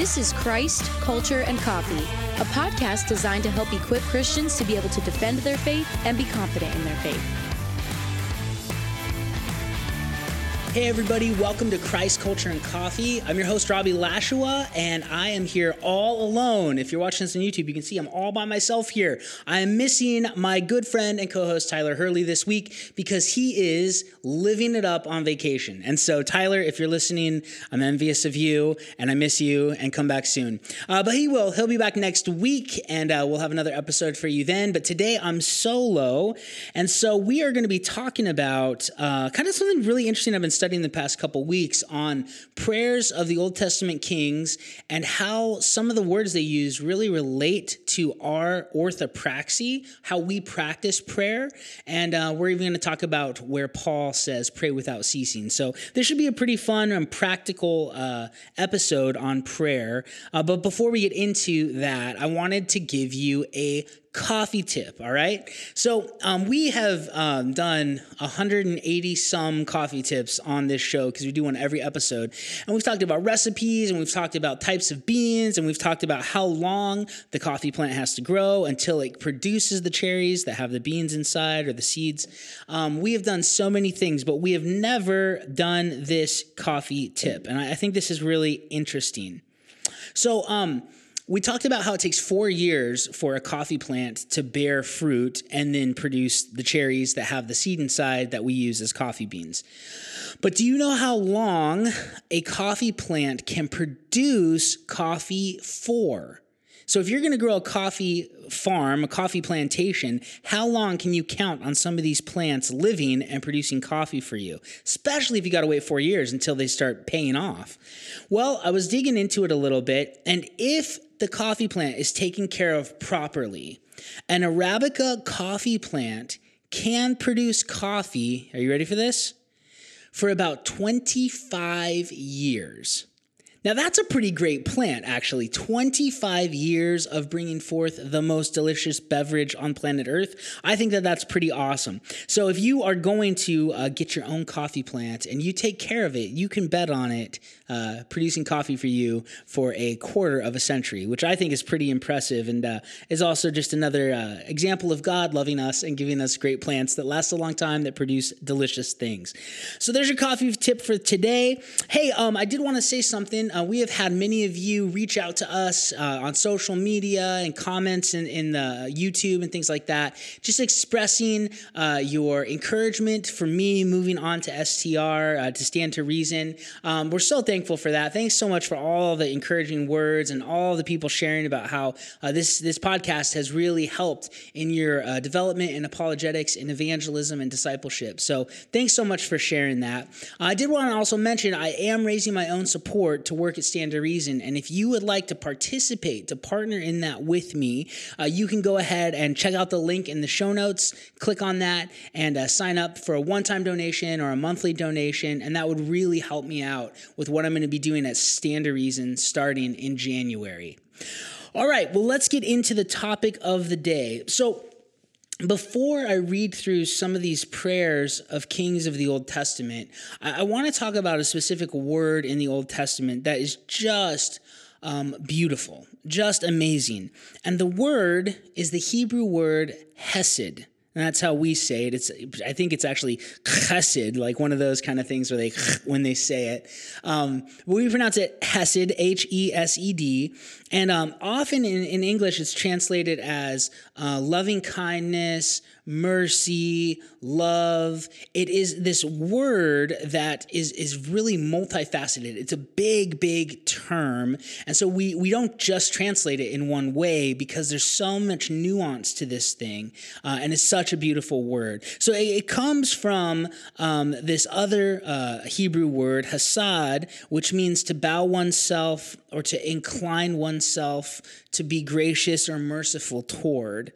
This is Christ, Culture, and Coffee, a podcast designed to help equip Christians to be able to defend their faith and be confident in their faith. Hey, everybody, welcome to Christ Culture and Coffee. I'm your host, Robbie Lashua, and I am here all alone. If you're watching this on YouTube, you can see I'm all by myself here. I am missing my good friend and co host, Tyler Hurley, this week because he is living it up on vacation. And so, Tyler, if you're listening, I'm envious of you and I miss you and come back soon. Uh, but he will. He'll be back next week and uh, we'll have another episode for you then. But today I'm solo. And so we are going to be talking about uh, kind of something really interesting I've been studying the past couple weeks on prayers of the Old Testament kings and how some of the words they use really relate to our orthopraxy, how we practice prayer. And uh, we're even going to talk about where Paul says, pray without ceasing. So this should be a pretty fun and practical uh, episode on prayer. Uh, but before we get into that, I wanted to give you a coffee tip. All right. So um, we have um, done 180 some coffee tips on this show because we do one every episode. And we've talked about recipes and we've talked about types of beans and we've talked about how long the coffee plant has to grow until it produces the cherries that have the beans inside or the seeds. Um, we have done so many things, but we have never done this coffee tip. And I, I think this is really interesting. So, um, we talked about how it takes four years for a coffee plant to bear fruit and then produce the cherries that have the seed inside that we use as coffee beans. But do you know how long a coffee plant can produce coffee for? So if you're going to grow a coffee farm, a coffee plantation, how long can you count on some of these plants living and producing coffee for you? Especially if you got to wait 4 years until they start paying off. Well, I was digging into it a little bit, and if the coffee plant is taken care of properly, an Arabica coffee plant can produce coffee. Are you ready for this? For about 25 years. Now, that's a pretty great plant, actually. 25 years of bringing forth the most delicious beverage on planet Earth. I think that that's pretty awesome. So, if you are going to uh, get your own coffee plant and you take care of it, you can bet on it uh, producing coffee for you for a quarter of a century, which I think is pretty impressive and uh, is also just another uh, example of God loving us and giving us great plants that last a long time that produce delicious things. So, there's your coffee tip for today. Hey, um, I did want to say something. Uh, we have had many of you reach out to us uh, on social media and comments in, in the YouTube and things like that, just expressing uh, your encouragement for me moving on to STR, uh, to Stand to Reason. Um, we're so thankful for that. Thanks so much for all the encouraging words and all the people sharing about how uh, this, this podcast has really helped in your uh, development in apologetics and evangelism and discipleship. So thanks so much for sharing that. I did want to also mention I am raising my own support to work at Stand to Reason. And if you would like to participate, to partner in that with me, uh, you can go ahead and check out the link in the show notes, click on that, and uh, sign up for a one time donation or a monthly donation. And that would really help me out with what I'm going to be doing at Stand to Reason starting in January. All right, well, let's get into the topic of the day. So, before I read through some of these prayers of kings of the Old Testament, I, I want to talk about a specific word in the Old Testament that is just um, beautiful, just amazing. And the word is the Hebrew word hesed. And that's how we say it. It's I think it's actually chesed, like one of those kind of things where they when they say it. Um, we pronounce it hesed, H E S E D, and um, often in, in English it's translated as uh, loving kindness, mercy, love. It is this word that is is really multifaceted. It's a big, big term, and so we we don't just translate it in one way because there's so much nuance to this thing, uh, and it's such a beautiful word. So it, it comes from um, this other uh, Hebrew word, hasad, which means to bow oneself or to incline oneself to be gracious or merciful toward.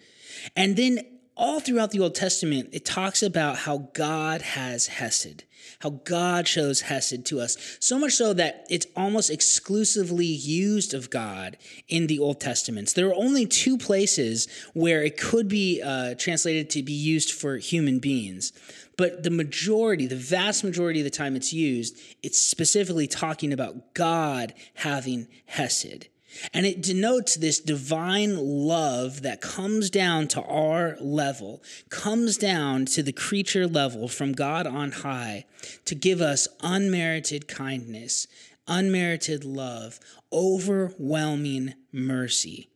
And then all throughout the Old Testament, it talks about how God has Hesed, how God shows Hesed to us. So much so that it's almost exclusively used of God in the Old Testaments. There are only two places where it could be uh, translated to be used for human beings. But the majority, the vast majority of the time it's used, it's specifically talking about God having Hesed. And it denotes this divine love that comes down to our level, comes down to the creature level from God on high to give us unmerited kindness, unmerited love, overwhelming mercy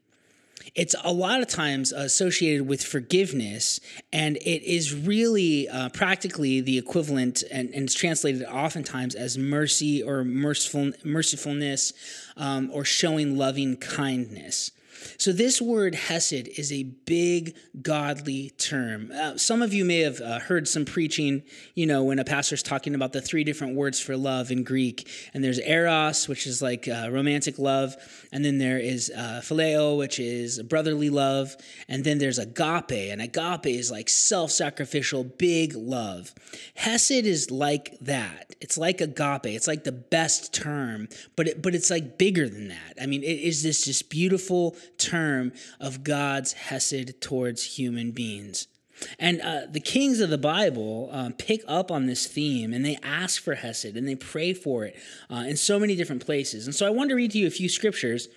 it's a lot of times associated with forgiveness, and it is really uh, practically the equivalent, and, and, it's translated oftentimes as mercy or merciful, mercifulness um, or showing loving kindness. So, this word hesed is a big godly term. Uh, some of you may have uh, heard some preaching, you know, when a pastor's talking about the three different words for love in Greek. And there's eros, which is like uh, romantic love. And then there is uh, phileo, which is brotherly love. And then there's agape. And agape is like self sacrificial, big love. Hesed is like that. It's like agape. It's like the best term, but, it, but it's like bigger than that. I mean, it is this just beautiful term of God's hesed towards human beings. And uh, the kings of the Bible um, pick up on this theme and they ask for Hesed and they pray for it uh, in so many different places. And so I want to read to you a few scriptures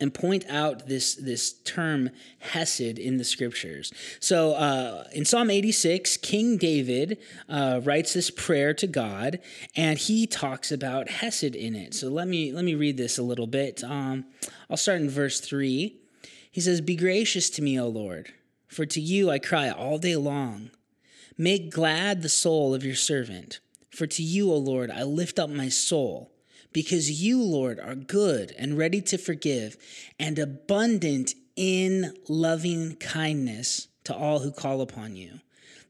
and point out this this term hesed in the scriptures. So uh, in Psalm 86, King David uh, writes this prayer to God, and he talks about hesed in it. So let me let me read this a little bit. Um, I'll start in verse three. He says, "Be gracious to me, O Lord, for to you I cry all day long. Make glad the soul of your servant, for to you, O Lord, I lift up my soul." Because you, Lord, are good and ready to forgive and abundant in loving kindness to all who call upon you.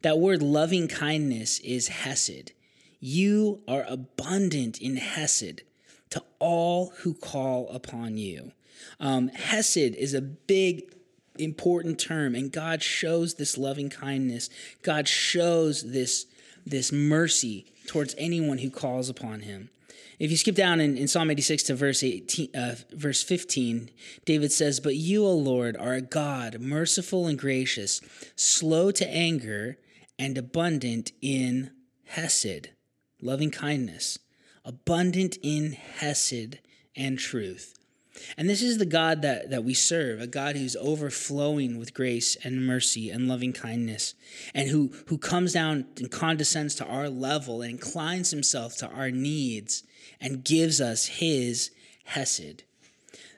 That word loving kindness is hesed. You are abundant in hesed to all who call upon you. Um, hesed is a big, important term, and God shows this loving kindness. God shows this, this mercy towards anyone who calls upon him. If you skip down in, in Psalm 86 to verse 18, uh, verse 15, David says, But you, O Lord, are a God, merciful and gracious, slow to anger, and abundant in hesed, loving kindness, abundant in hesed and truth. And this is the God that, that we serve, a God who's overflowing with grace and mercy and loving kindness, and who, who comes down and condescends to our level and inclines himself to our needs and gives us his Hesed.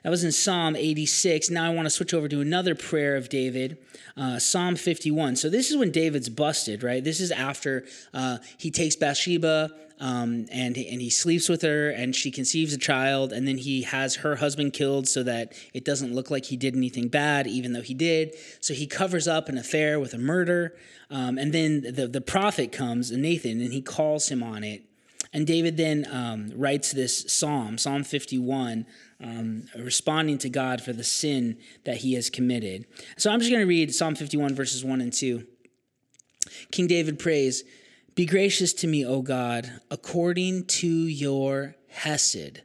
That was in Psalm 86. Now I want to switch over to another prayer of David, uh, Psalm 51. So this is when David's busted, right? This is after uh, he takes Bathsheba um, and, and he sleeps with her and she conceives a child and then he has her husband killed so that it doesn't look like he did anything bad, even though he did. So he covers up an affair with a murder. Um, and then the, the prophet comes, Nathan, and he calls him on it. And David then um, writes this psalm, Psalm 51, um, responding to God for the sin that he has committed. So I'm just going to read Psalm 51, verses 1 and 2. King David prays, Be gracious to me, O God, according to your Hesed.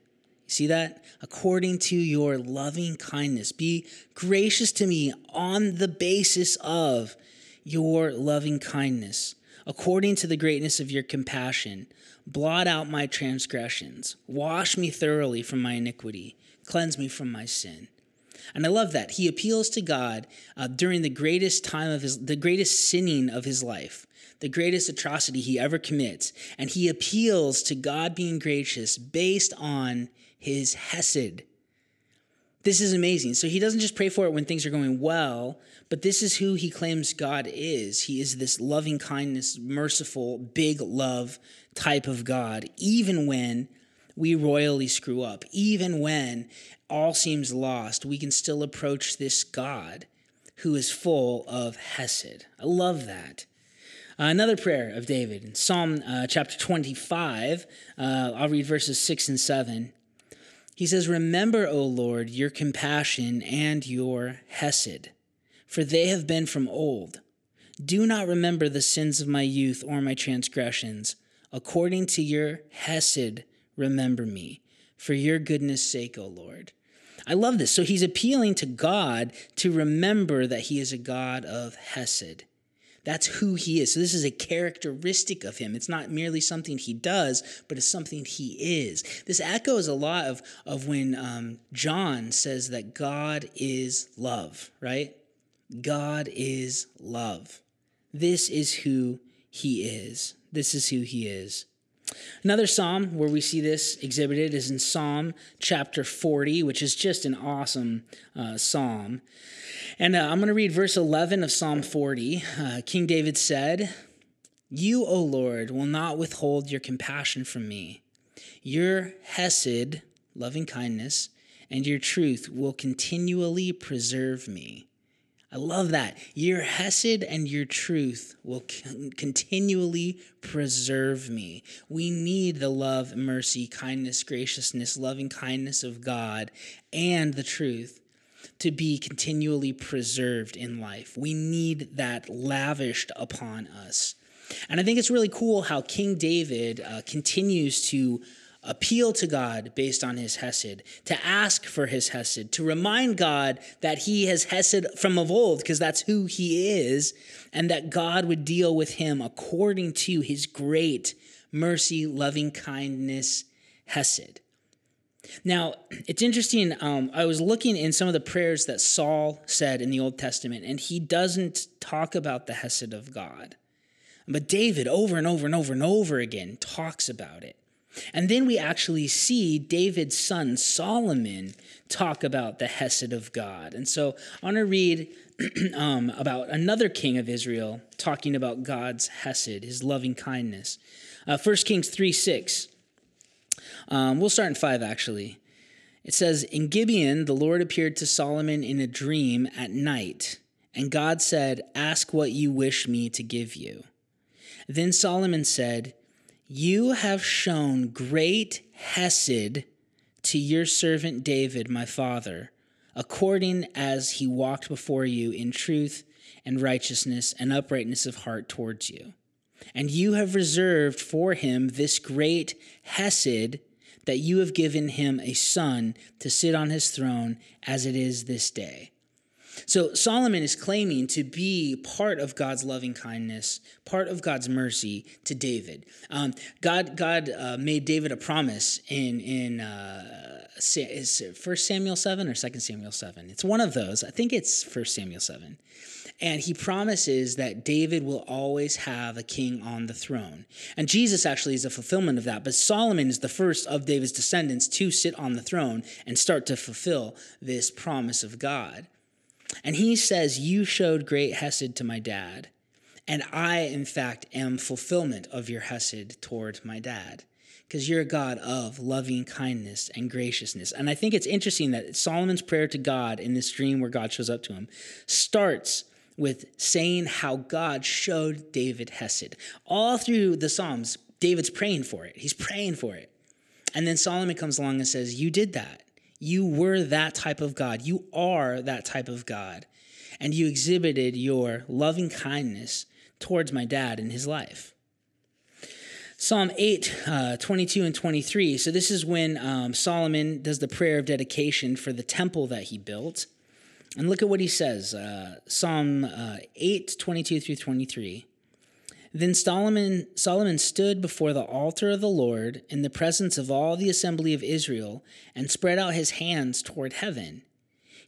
See that? According to your loving kindness. Be gracious to me on the basis of your loving kindness, according to the greatness of your compassion. Blot out my transgressions. Wash me thoroughly from my iniquity. Cleanse me from my sin. And I love that. He appeals to God uh, during the greatest time of his, the greatest sinning of his life, the greatest atrocity he ever commits. And he appeals to God being gracious based on his Hesed. This is amazing. So he doesn't just pray for it when things are going well, but this is who he claims God is. He is this loving kindness, merciful, big love type of God, even when we royally screw up, even when all seems lost, we can still approach this God who is full of Hesed. I love that. Uh, another prayer of David in Psalm uh, chapter 25, uh, I'll read verses 6 and 7. He says, Remember, O Lord, your compassion and your Hesed, for they have been from old. Do not remember the sins of my youth or my transgressions. According to your Hesed, remember me, for your goodness' sake, O Lord. I love this. So he's appealing to God to remember that he is a God of Hesed. That's who he is. So this is a characteristic of him. It's not merely something he does, but it's something he is. This echoes a lot of, of when um, John says that God is love, right? God is love. This is who he is. This is who he is. Another psalm where we see this exhibited is in Psalm chapter 40, which is just an awesome uh, psalm. And uh, I'm going to read verse 11 of Psalm 40. Uh, King David said, You, O Lord, will not withhold your compassion from me. Your Hesed, loving kindness, and your truth will continually preserve me. I love that. Your Hesed and your truth will con- continually preserve me. We need the love, mercy, kindness, graciousness, loving kindness of God and the truth to be continually preserved in life. We need that lavished upon us. And I think it's really cool how King David uh, continues to appeal to God based on his Hesed, to ask for his Hesed, to remind God that he has Hesed from of old, because that's who he is, and that God would deal with him according to his great mercy, loving kindness, Hesed. Now, it's interesting. Um, I was looking in some of the prayers that Saul said in the Old Testament, and he doesn't talk about the Hesed of God. But David, over and over and over and over again, talks about it. And then we actually see David's son Solomon talk about the Hesed of God. And so I want to read um, about another king of Israel talking about God's Hesed, his loving kindness. Uh, 1 Kings 3 6. Um, we'll start in 5 actually. It says, In Gibeon, the Lord appeared to Solomon in a dream at night, and God said, Ask what you wish me to give you. Then Solomon said, you have shown great hesed to your servant David, my father, according as he walked before you in truth and righteousness and uprightness of heart towards you. And you have reserved for him this great hesed that you have given him a son to sit on his throne as it is this day. So Solomon is claiming to be part of God's loving kindness, part of God's mercy to David. Um, God, God uh, made David a promise in in uh, First Samuel seven or Second Samuel seven. It's one of those. I think it's First Samuel seven. And he promises that David will always have a king on the throne. And Jesus actually is a fulfillment of that. But Solomon is the first of David's descendants to sit on the throne and start to fulfill this promise of God. And he says, You showed great Hesed to my dad. And I, in fact, am fulfillment of your Hesed toward my dad. Because you're a God of loving kindness and graciousness. And I think it's interesting that Solomon's prayer to God in this dream where God shows up to him starts with saying how God showed David Hesed. All through the Psalms, David's praying for it. He's praying for it. And then Solomon comes along and says, You did that. You were that type of God. You are that type of God. And you exhibited your loving kindness towards my dad in his life. Psalm 8, uh, 22 and 23. So, this is when um, Solomon does the prayer of dedication for the temple that he built. And look at what he says uh, Psalm uh, 8, 22 through 23. Then Solomon, Solomon stood before the altar of the Lord in the presence of all the assembly of Israel and spread out his hands toward heaven.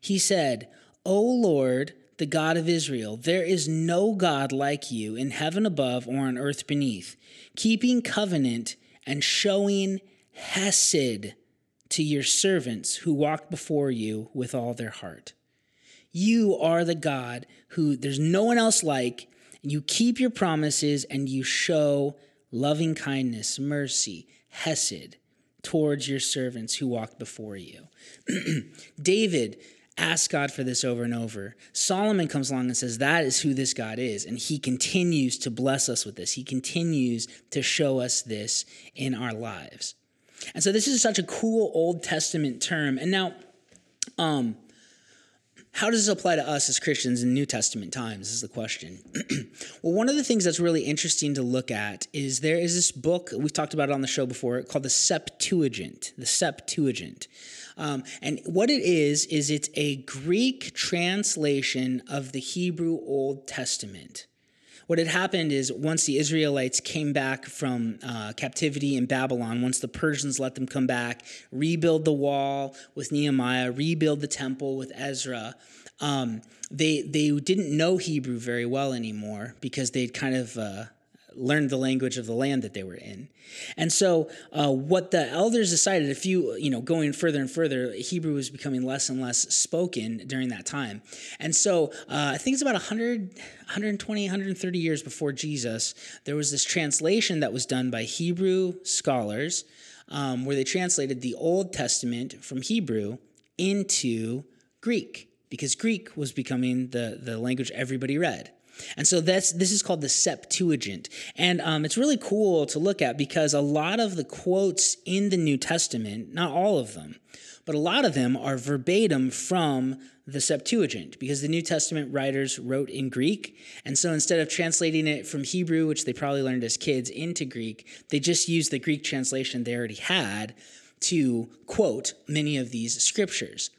He said, O Lord, the God of Israel, there is no God like you in heaven above or on earth beneath, keeping covenant and showing hesed to your servants who walk before you with all their heart. You are the God who there's no one else like you keep your promises and you show loving kindness, mercy, hesed towards your servants who walk before you. David asked God for this over and over. Solomon comes along and says, That is who this God is. And he continues to bless us with this. He continues to show us this in our lives. And so this is such a cool Old Testament term. And now, um, how does this apply to us as Christians in New Testament times? Is the question. well, one of the things that's really interesting to look at is there is this book, we've talked about it on the show before, called the Septuagint. The Septuagint. Um, and what it is, is it's a Greek translation of the Hebrew Old Testament. What had happened is once the Israelites came back from uh, captivity in Babylon, once the Persians let them come back, rebuild the wall with Nehemiah, rebuild the temple with Ezra, um, they they didn't know Hebrew very well anymore because they'd kind of uh, learned the language of the land that they were in. And so, uh, what the elders decided, if you, you know, going further and further, Hebrew was becoming less and less spoken during that time. And so, uh, I think it's about 100, 120, 130 years before Jesus, there was this translation that was done by Hebrew scholars um, where they translated the Old Testament from Hebrew into Greek because Greek was becoming the, the language everybody read. And so that's this is called the Septuagint, and um, it's really cool to look at because a lot of the quotes in the New Testament, not all of them, but a lot of them are verbatim from the Septuagint because the New Testament writers wrote in Greek, and so instead of translating it from Hebrew, which they probably learned as kids, into Greek, they just used the Greek translation they already had to quote many of these scriptures.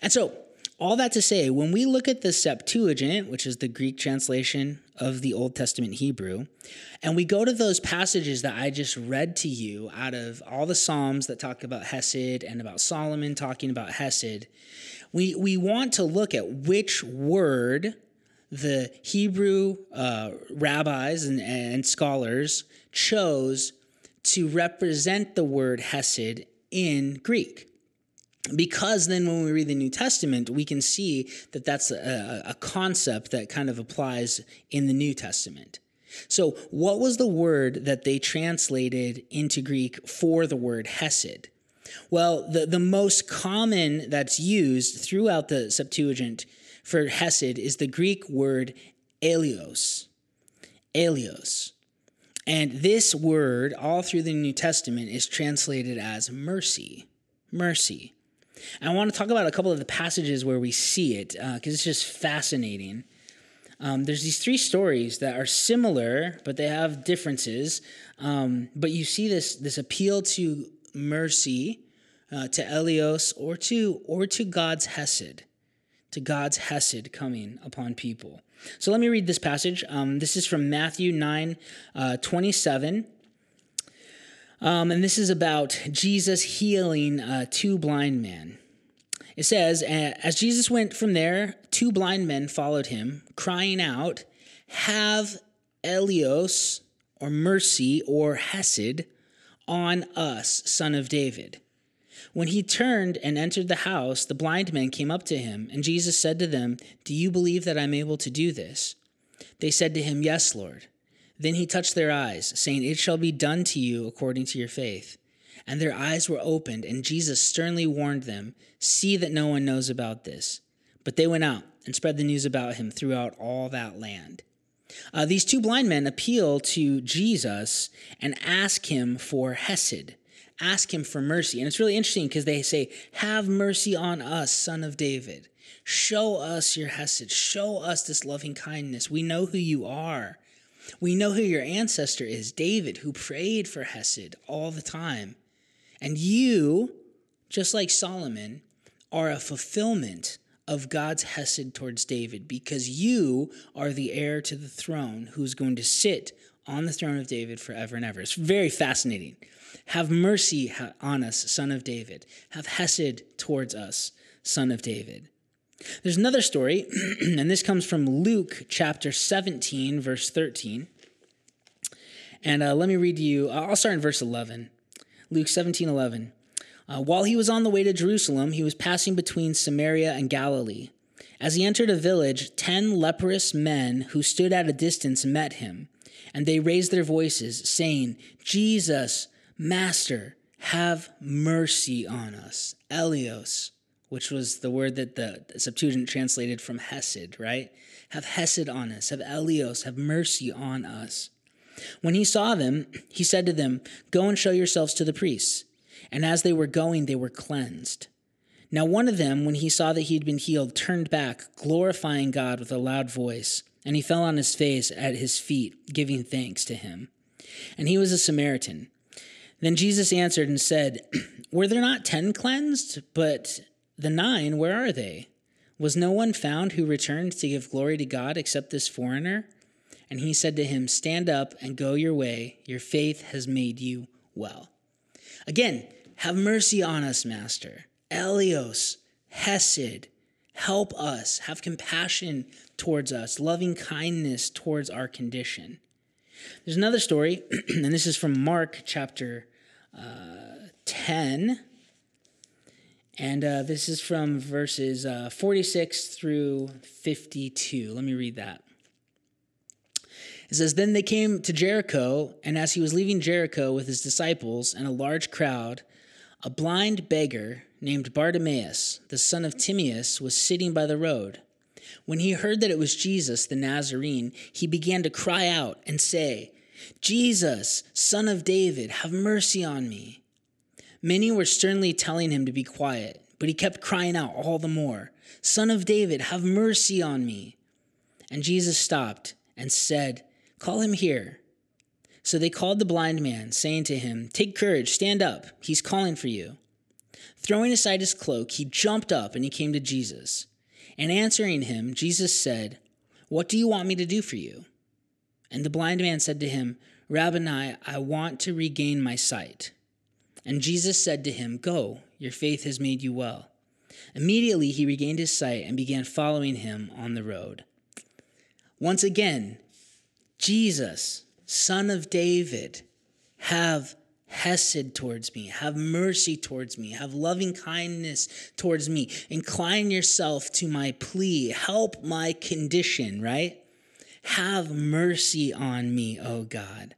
And so all that to say, when we look at the Septuagint, which is the Greek translation of the Old Testament Hebrew, and we go to those passages that I just read to you out of all the Psalms that talk about Hesed and about Solomon talking about Hesed, we, we want to look at which word the Hebrew uh, rabbis and, and scholars chose to represent the word Hesed in Greek because then when we read the New Testament, we can see that that's a, a, concept that kind of applies in the New Testament. So, what was the word that they translated into Greek for the word Hesed? Well, the, the most common that's used throughout the Septuagint for Hesed is the Greek word eleos. Eleos. And this word, all through the New Testament, is translated as mercy. Mercy. I want to talk about a couple of the passages where we see it because uh, it's just fascinating. Um, there's these three stories that are similar, but they have differences. Um, but you see this this appeal to mercy, uh, to Eleos, or to or to God's hesed, to God's hesed coming upon people. So let me read this passage. Um, this is from Matthew 9, uh, 27 um, and this is about Jesus healing uh, two blind men. It says, As Jesus went from there, two blind men followed him, crying out, Have Eleos, or mercy, or Hesed, on us, son of David. When he turned and entered the house, the blind men came up to him, and Jesus said to them, Do you believe that I'm able to do this? They said to him, Yes, Lord. Then he touched their eyes, saying, It shall be done to you according to your faith. And their eyes were opened, and Jesus sternly warned them, See that no one knows about this. But they went out and spread the news about him throughout all that land. Uh, these two blind men appeal to Jesus and ask him for Hesed, ask him for mercy. And it's really interesting because they say, Have mercy on us, son of David. Show us your Hesed. Show us this loving kindness. We know who you are. We know who your ancestor is David, who prayed for Hesed all the time. And you, just like Solomon, are a fulfillment of God's Hesed towards David because you are the heir to the throne who's going to sit on the throne of David forever and ever. It's very fascinating. Have mercy on us, son of David. Have Hesed towards us, son of David. There's another story, and this comes from Luke chapter 17, verse 13. And uh, let me read to you, uh, I'll start in verse 11. Luke 17, 11. Uh, While he was on the way to Jerusalem, he was passing between Samaria and Galilee. As he entered a village, ten leprous men who stood at a distance met him, and they raised their voices, saying, Jesus, Master, have mercy on us. Eleos which was the word that the Septuagint translated from Hesed, right? Have Hesed on us, have Eleos, have mercy on us. When he saw them, he said to them, Go and show yourselves to the priests. And as they were going, they were cleansed. Now, one of them, when he saw that he had been healed, turned back, glorifying God with a loud voice, and he fell on his face at his feet, giving thanks to him. And he was a Samaritan. Then Jesus answered and said, Were there not ten cleansed? But the nine, where are they? Was no one found who returned to give glory to God except this foreigner? And he said to him, Stand up and go your way. Your faith has made you well. Again, have mercy on us, Master. Eleos, Hesed, help us, have compassion towards us, loving kindness towards our condition. There's another story, and this is from Mark chapter uh, 10. And uh, this is from verses uh, 46 through 52. Let me read that. It says, Then they came to Jericho, and as he was leaving Jericho with his disciples and a large crowd, a blind beggar named Bartimaeus, the son of Timaeus, was sitting by the road. When he heard that it was Jesus, the Nazarene, he began to cry out and say, Jesus, son of David, have mercy on me. Many were sternly telling him to be quiet, but he kept crying out all the more, Son of David, have mercy on me. And Jesus stopped and said, Call him here. So they called the blind man, saying to him, Take courage, stand up, he's calling for you. Throwing aside his cloak, he jumped up and he came to Jesus. And answering him, Jesus said, What do you want me to do for you? And the blind man said to him, Rabboni, I want to regain my sight. And Jesus said to him, Go, your faith has made you well. Immediately he regained his sight and began following him on the road. Once again, Jesus, son of David, have hesed towards me, have mercy towards me, have loving kindness towards me. Incline yourself to my plea, help my condition, right? Have mercy on me, O God.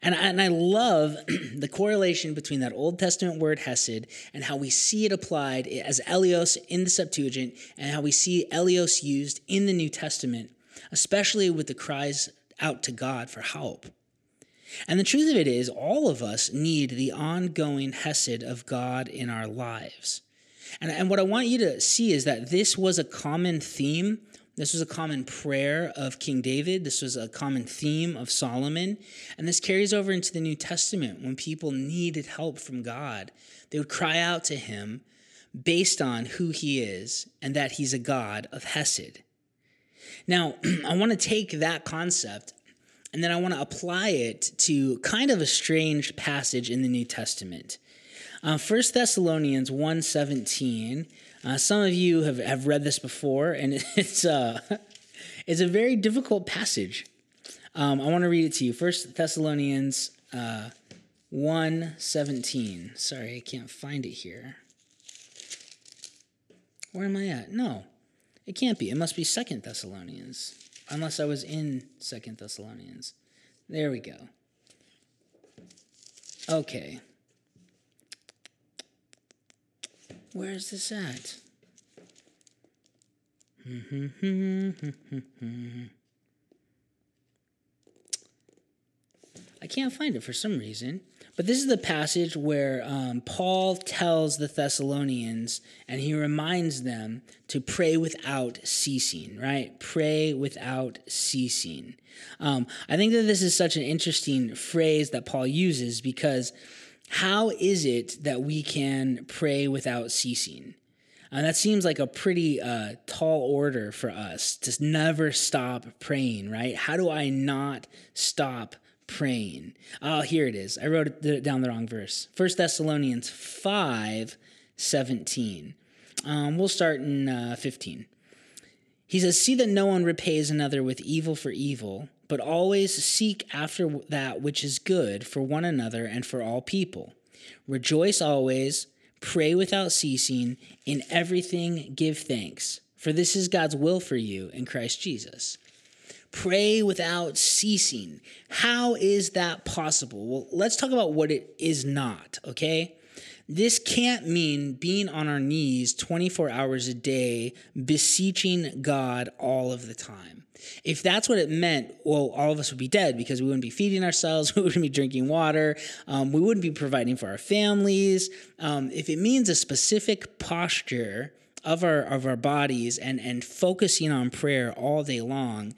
And I, and I love the correlation between that Old Testament word hesed and how we see it applied as Eleos in the Septuagint and how we see Eleos used in the New Testament, especially with the cries out to God for help. And the truth of it is, all of us need the ongoing Hesed of God in our lives. And, and what I want you to see is that this was a common theme. This was a common prayer of King David. This was a common theme of Solomon. And this carries over into the New Testament when people needed help from God. They would cry out to him based on who he is and that he's a God of Hesed. Now, I want to take that concept and then I want to apply it to kind of a strange passage in the New Testament. Uh, 1 Thessalonians 1.17. Uh, some of you have, have read this before, and it's, uh, it's a very difficult passage. Um, I want to read it to you. First Thessalonians uh, 1.17. Sorry, I can't find it here. Where am I at? No, it can't be. It must be Second Thessalonians unless I was in Second Thessalonians. There we go. Okay. Where is this at? I can't find it for some reason. But this is the passage where um, Paul tells the Thessalonians and he reminds them to pray without ceasing, right? Pray without ceasing. Um, I think that this is such an interesting phrase that Paul uses because how is it that we can pray without ceasing? And that seems like a pretty uh, tall order for us to never stop praying, right? How do I not stop praying. Oh, here it is. I wrote it down the wrong verse. 1 Thessalonians 5 17. Um, we'll start in uh, 15. He says, See that no one repays another with evil for evil, but always seek after that which is good for one another and for all people. Rejoice always, pray without ceasing, in everything give thanks, for this is God's will for you in Christ Jesus. Pray without ceasing. How is that possible? Well, let's talk about what it is not, okay? This can't mean being on our knees 24 hours a day, beseeching God all of the time. If that's what it meant, well, all of us would be dead because we wouldn't be feeding ourselves, we wouldn't be drinking water, um, we wouldn't be providing for our families. Um, if it means a specific posture of our of our bodies and and focusing on prayer all day long,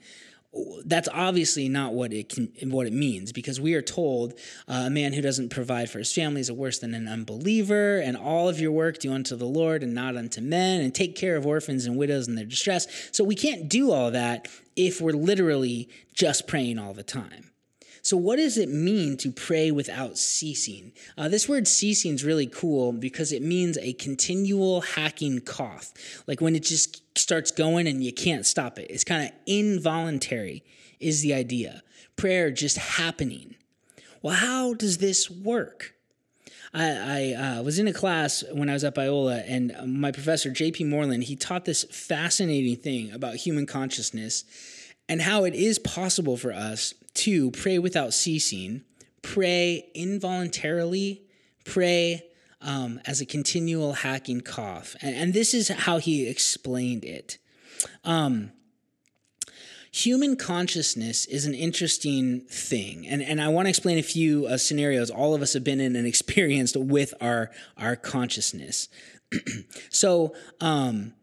that's obviously not what it can what it means because we are told uh, a man who doesn't provide for his family is worse than an unbeliever and all of your work do unto the lord and not unto men and take care of orphans and widows in their distress. So we can't do all that if we're literally just praying all the time so, what does it mean to pray without ceasing? Uh, this word ceasing is really cool because it means a continual hacking cough, like when it just starts going and you can't stop it. It's kind of involuntary, is the idea. Prayer just happening. Well, how does this work? I, I uh, was in a class when I was at Biola, and my professor, J.P. Moreland, he taught this fascinating thing about human consciousness and how it is possible for us to pray without ceasing, pray involuntarily, pray um, as a continual hacking cough. And, and, this is how he explained it. Um, human consciousness is an interesting thing and, and i want to explain a few uh, scenarios all of us have been in and experienced with our our consciousness so um,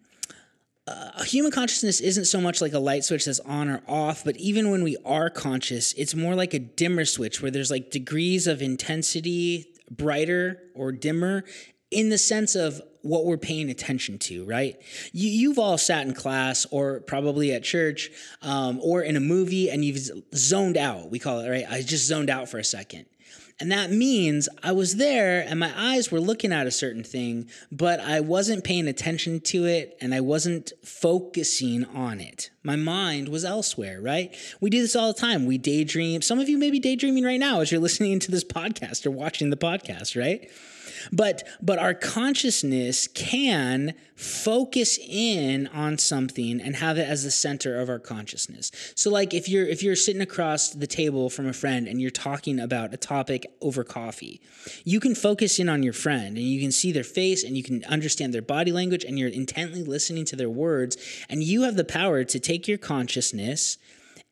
uh, human consciousness isn't so much like a light switch that's on or off, but even when we are conscious, it's more like a dimmer switch where there's like degrees of intensity, brighter or dimmer, in the sense of what we're paying attention to, right? You, you've all sat in class or probably at church um, or in a movie and you've zoned out. We call it, right? I just zoned out for a second. And that means I was there and my eyes were looking at a certain thing, but I wasn't paying attention to it and I wasn't focusing on it. My mind was elsewhere, right? We do this all the time. We daydream. Some of you may be daydreaming right now as you're listening to this podcast or watching the podcast, right? But but our consciousness can focus in on something and have it as the center of our consciousness. So like if you're if you're sitting across the table from a friend and you're talking about a topic over coffee, you can focus in on your friend and you can see their face and you can understand their body language and you're intently listening to their words and you have the power to take your consciousness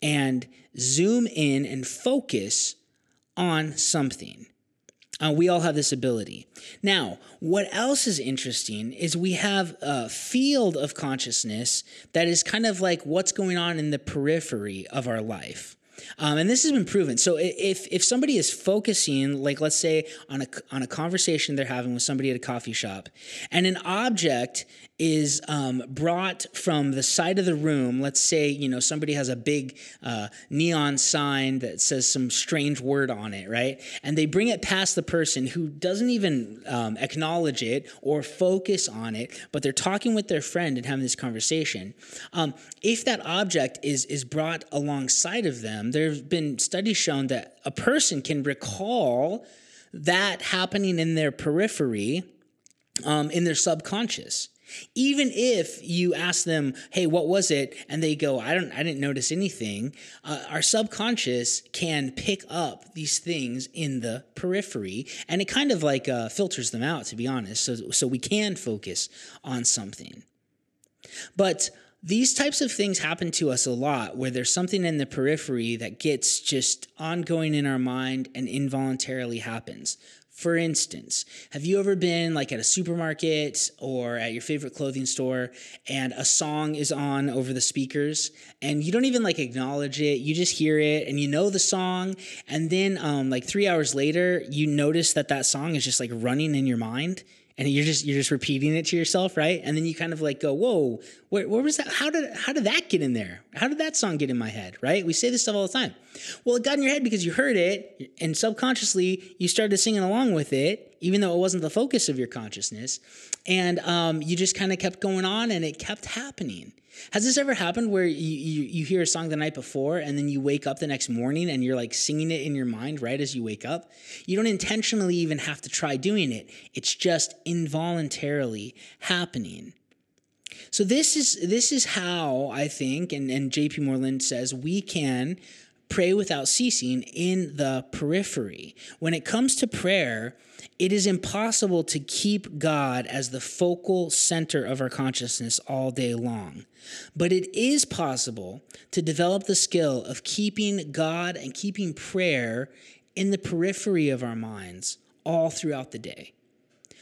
and zoom in and focus on something. Uh, we all have this ability. Now, what else is interesting is we have a field of consciousness that is kind of like what's going on in the periphery of our life. Um, and this has been proven. So if if somebody is focusing, like let's say on a on a conversation they're having with somebody at a coffee shop, and an object is um, brought from the side of the room. Let's say, you know, somebody has a big uh, neon sign that says some strange word on it, right? And they bring it past the person who doesn't even um, acknowledge it or focus on it, but they're talking with their friend and having this conversation. Um, if that object is, is brought alongside of them, there have been studies shown that a person can recall that happening in their periphery, um, in their subconscious. Even if you ask them, "Hey, what was it?" and they go, "I don't, I didn't notice anything," uh, our subconscious can pick up these things in the periphery, and it kind of like uh, filters them out, to be honest. So, so we can focus on something. But these types of things happen to us a lot where there's something in the periphery that gets just ongoing in our mind and involuntarily happens. For instance, have you ever been like at a supermarket or at your favorite clothing store and a song is on over the speakers and you don't even like acknowledge it, you just hear it and you know the song and then um, like 3 hours later you notice that that song is just like running in your mind and you're just you're just repeating it to yourself, right? And then you kind of like go, "Whoa, where, where was that? How did how did that get in there? How did that song get in my head?" Right? We say this stuff all the time. Well, it got in your head because you heard it, and subconsciously you started singing along with it, even though it wasn't the focus of your consciousness, and um, you just kind of kept going on, and it kept happening. Has this ever happened where you, you, you hear a song the night before and then you wake up the next morning and you're like singing it in your mind right as you wake up? You don't intentionally even have to try doing it. It's just involuntarily happening. So this is this is how I think, and, and JP Moreland says we can pray without ceasing in the periphery. When it comes to prayer, it is impossible to keep God as the focal center of our consciousness all day long. But it is possible to develop the skill of keeping God and keeping prayer in the periphery of our minds all throughout the day.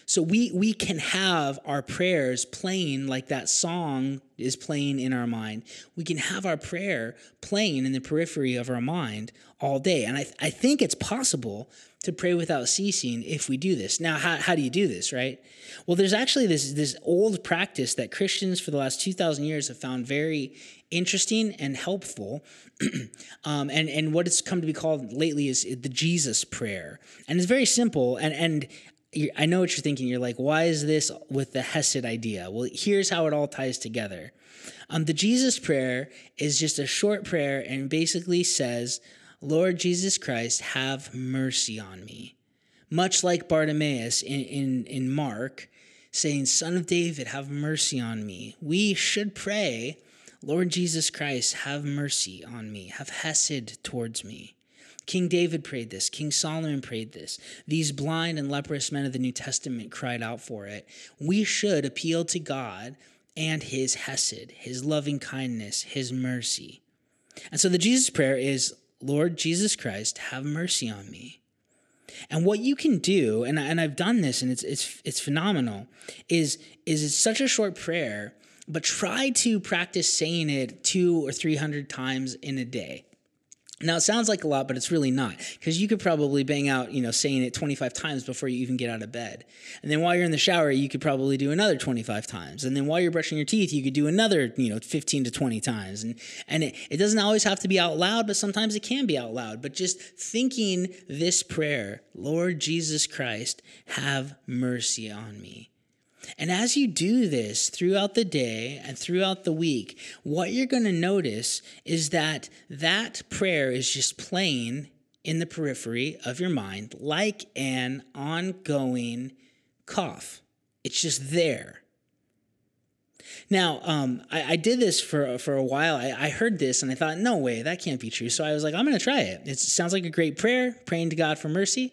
So we we can have our prayers playing like that song is playing in our mind. We can have our prayer playing in the periphery of our mind all day. And I, I think it's possible to pray without ceasing if we do this. Now, how, how do you do this, right? Well, there's actually this, this old practice that Christians for the last 2,000 years have found very interesting and helpful. um, and, and what it's come to be called lately is the Jesus prayer. And it's very simple. And, and I know what you're thinking. You're like, why is this with the Hesed idea? Well, here's how it all ties together. Um, the Jesus prayer is just a short prayer and basically says, Lord Jesus Christ, have mercy on me. Much like Bartimaeus in, in, in Mark, saying, Son of David, have mercy on me. We should pray, Lord Jesus Christ, have mercy on me, have Hesed towards me. King David prayed this. King Solomon prayed this. These blind and leprous men of the New Testament cried out for it. We should appeal to God and his Hesed, his loving kindness, his mercy. And so the Jesus prayer is Lord Jesus Christ, have mercy on me. And what you can do, and, and I've done this and it's, it's, it's phenomenal, is, is it's such a short prayer, but try to practice saying it two or 300 times in a day. Now it sounds like a lot, but it's really not because you could probably bang out, you know, saying it 25 times before you even get out of bed. And then while you're in the shower, you could probably do another 25 times. And then while you're brushing your teeth, you could do another, you know, 15 to 20 times. And and it, it doesn't always have to be out loud, but sometimes it can be out loud. But just thinking this prayer, Lord Jesus Christ, have mercy on me. And as you do this throughout the day and throughout the week, what you're going to notice is that that prayer is just playing in the periphery of your mind like an ongoing cough. It's just there. Now, um, I, I, did this for for a while. I, I, heard this and I thought, no way, that can't be true. So I was like, I'm going to try it. It sounds like a great prayer, praying to God for mercy.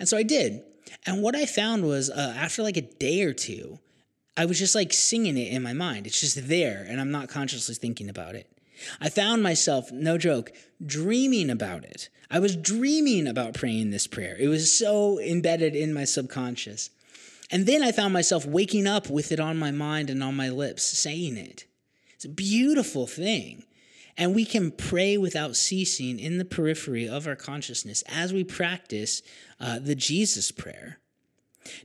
And so I did. And what I found was uh, after like a day or two, I was just like singing it in my mind. It's just there, and I'm not consciously thinking about it. I found myself, no joke, dreaming about it. I was dreaming about praying this prayer. It was so embedded in my subconscious. And then I found myself waking up with it on my mind and on my lips, saying it. It's a beautiful thing. And we can pray without ceasing in the periphery of our consciousness as we practice uh, the Jesus prayer.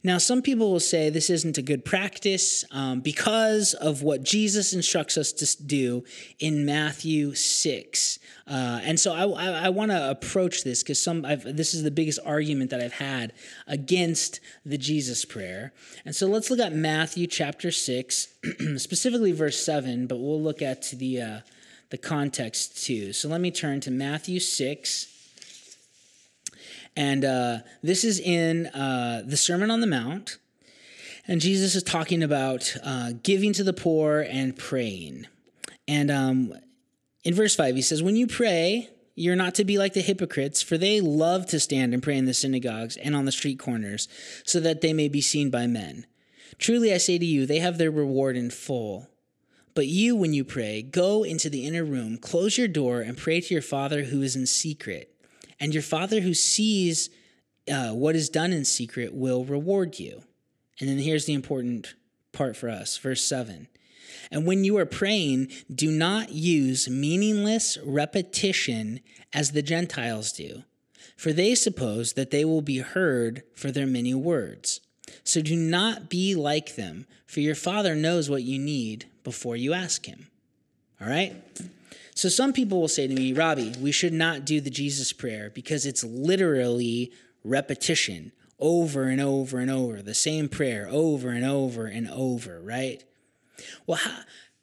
Now, some people will say this isn't a good practice um, because of what Jesus instructs us to do in Matthew 6. Uh, and so I, I, I want to approach this because some I've, this is the biggest argument that I've had against the Jesus prayer. And so let's look at Matthew chapter 6, specifically verse 7, but we'll look at the, uh, the context too. So let me turn to Matthew 6 and uh, this is in uh, the Sermon on the Mount. And Jesus is talking about uh, giving to the poor and praying. And um, in verse 5, he says, When you pray, you're not to be like the hypocrites, for they love to stand and pray in the synagogues and on the street corners, so that they may be seen by men. Truly I say to you, they have their reward in full. But you, when you pray, go into the inner room, close your door, and pray to your Father who is in secret and your Father who sees uh, what is done in secret will reward you. And then here's the important part for us, verse 7. And when you are praying, do not use meaningless repetition as the Gentiles do, for they suppose that they will be heard for their many words. So do not be like them, for your Father knows what you need before you ask Him. All right? So some people will say to me, Robbie, we should not do the Jesus prayer because it's literally repetition over and over and over, the same prayer over and over and over, right? Well, how,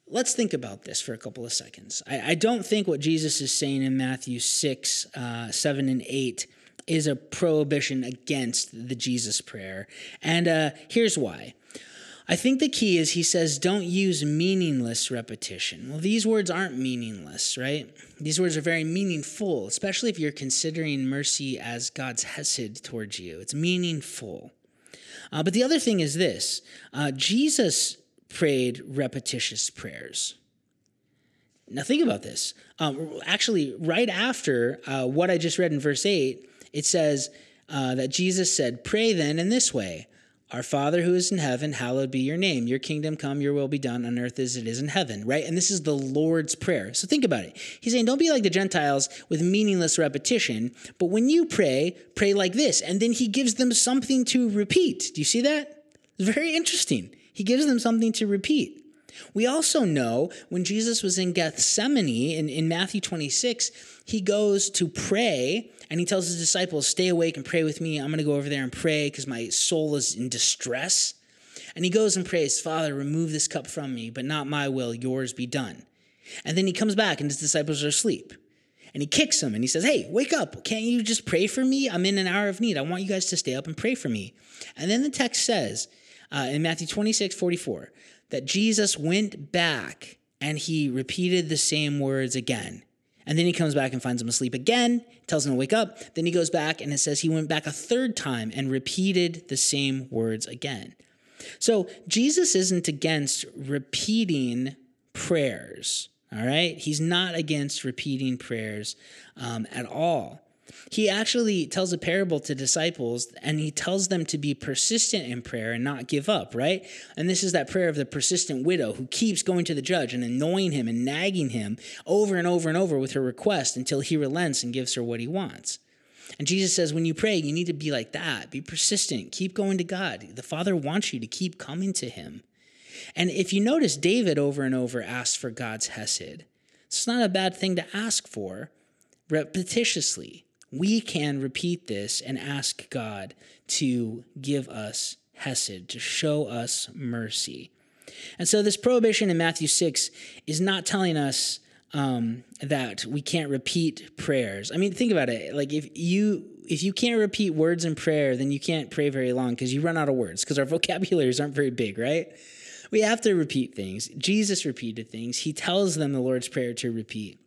let's think about this for a couple of seconds. I, I, don't think what Jesus is saying in Matthew 6, uh, 7, and 8 is a prohibition against the Jesus prayer. And uh, here's why. I think the key is he says, don't use meaningless repetition. Well, these words aren't meaningless, right? These words are very meaningful, especially if you're considering mercy as God's hesed towards you. It's meaningful. Uh, but the other thing is this uh, Jesus prayed repetitious prayers. Now, think about this. Um, actually, right after uh, what I just read in verse 8, it says uh, that Jesus said, Pray then in this way our Father who is in heaven, hallowed be your name. Your kingdom come, your will be done on earth as it is in heaven, right? And this is the Lord's Prayer. So think about it. He's saying, don't be like the Gentiles with meaningless repetition, but when you pray, pray like this. And then he gives them something to repeat. Do you see that? It's very interesting. He gives them something to repeat. We also know when Jesus was in Gethsemane in, in Matthew 26, he goes to pray and he tells his disciples, Stay awake and pray with me. I'm going to go over there and pray because my soul is in distress. And he goes and prays, Father, remove this cup from me, but not my will, yours be done. And then he comes back and his disciples are asleep. And he kicks them and he says, Hey, wake up. Can't you just pray for me? I'm in an hour of need. I want you guys to stay up and pray for me. And then the text says uh, in Matthew 26, 44, that Jesus went back and he repeated the same words again. And then he comes back and finds him asleep again, tells him to wake up. Then he goes back and it says he went back a third time and repeated the same words again. So Jesus isn't against repeating prayers, all right? He's not against repeating prayers um, at all. He actually tells a parable to disciples and he tells them to be persistent in prayer and not give up, right? And this is that prayer of the persistent widow who keeps going to the judge and annoying him and nagging him over and over and over with her request until he relents and gives her what he wants. And Jesus says, when you pray, you need to be like that. Be persistent. Keep going to God. The Father wants you to keep coming to him. And if you notice, David over and over asked for God's Hesed. It's not a bad thing to ask for repetitiously we can repeat this and ask God to give us hesed, to show us mercy. And so, this prohibition in Matthew 6 is not telling us um, that we can't repeat prayers. I mean, think about it. Like, if you if you can't repeat words in prayer, then you can't pray very long because you run out of words because our vocabularies aren't very big, right? We have to repeat things. Jesus repeated things. He tells them the Lord's Prayer to repeat.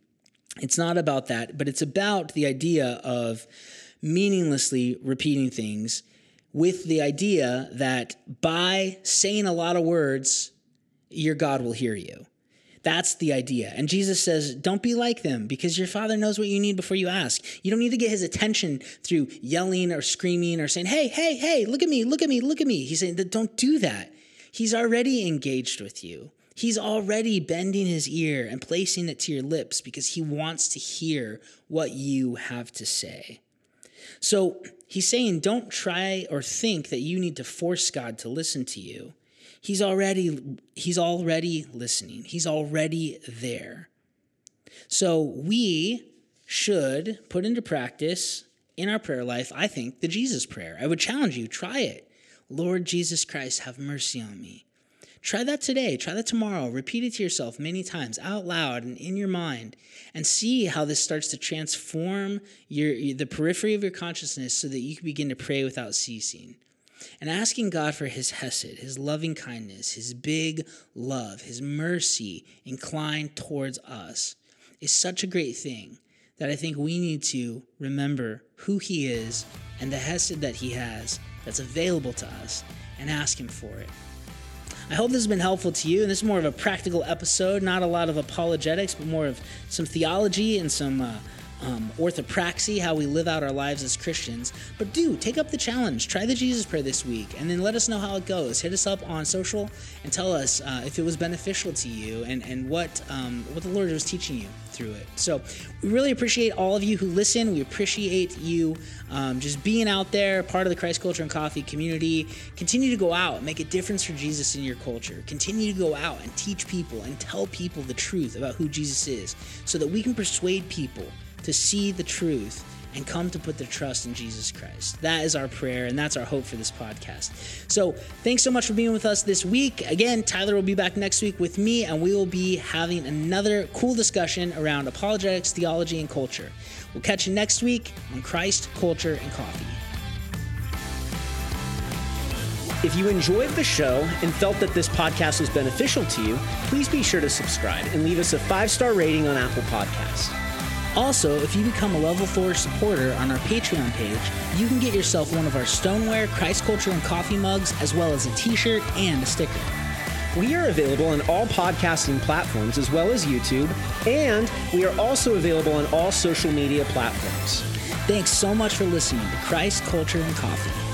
It's not about that, but it's about the idea of meaninglessly repeating things with the idea that by saying a lot of words, your God will hear you. That's the idea. And Jesus says, don't be like them because your father knows what you need before you ask. You don't need to get his attention through yelling or screaming or saying, hey, hey, hey, look at me, look at me, look at me. He's saying, don't do that. He's already engaged with you. He's already bending his ear and placing it to your lips because he wants to hear what you have to say. So he's saying, don't try or think that you need to force God to listen to you. He's already he's already listening. He's already there. So we should put into practice in our prayer life, I think, the Jesus prayer. I would challenge you, try it. Lord Jesus Christ, have mercy on me. Try that today. Try that tomorrow. Repeat it to yourself many times out loud and in your mind and see how this starts to transform your the periphery of your consciousness so that you can begin to pray without ceasing. And asking God for his hesed, his loving kindness, his big love, his mercy inclined towards us is such a great thing that I think we need to remember who he is and the hesed that he has that's available to us and ask him for it. I hope this has been helpful to you. And this is more of a practical episode, not a lot of apologetics, but more of some theology and some. Uh, um, orthopraxy, how we live out our lives as Christians. But do take up the challenge. Try the Jesus Prayer this week, and then let us know how it goes. Hit us up on social and tell us uh, if it was beneficial to you and and what um, what the Lord was teaching you through it. So we really appreciate all of you who listen. We appreciate you um, just being out there, part of the Christ Culture and Coffee community. Continue to go out, make a difference for Jesus in your culture. Continue to go out and teach people and tell people the truth about who Jesus is so that we can persuade people to see the truth and come to put their trust in Jesus Christ. That is our prayer, and that's our hope for this podcast. So, thanks so much for being with us this week. Again, Tyler will be back next week with me, and we will be having another cool discussion around apologetics, theology, and culture. We'll catch you next week on Christ, Culture, and Coffee. If you enjoyed the show and felt that this podcast was beneficial to you, please be sure to subscribe and leave us a five star rating on Apple Podcasts. Also, if you become a level 4 supporter on our Patreon page, you can get yourself one of our stoneware, Christ Culture, and coffee mugs, as well as a t shirt and a sticker. We are available on all podcasting platforms as well as YouTube, and we are also available on all social media platforms. Thanks so much for listening to Christ, Culture, and Coffee.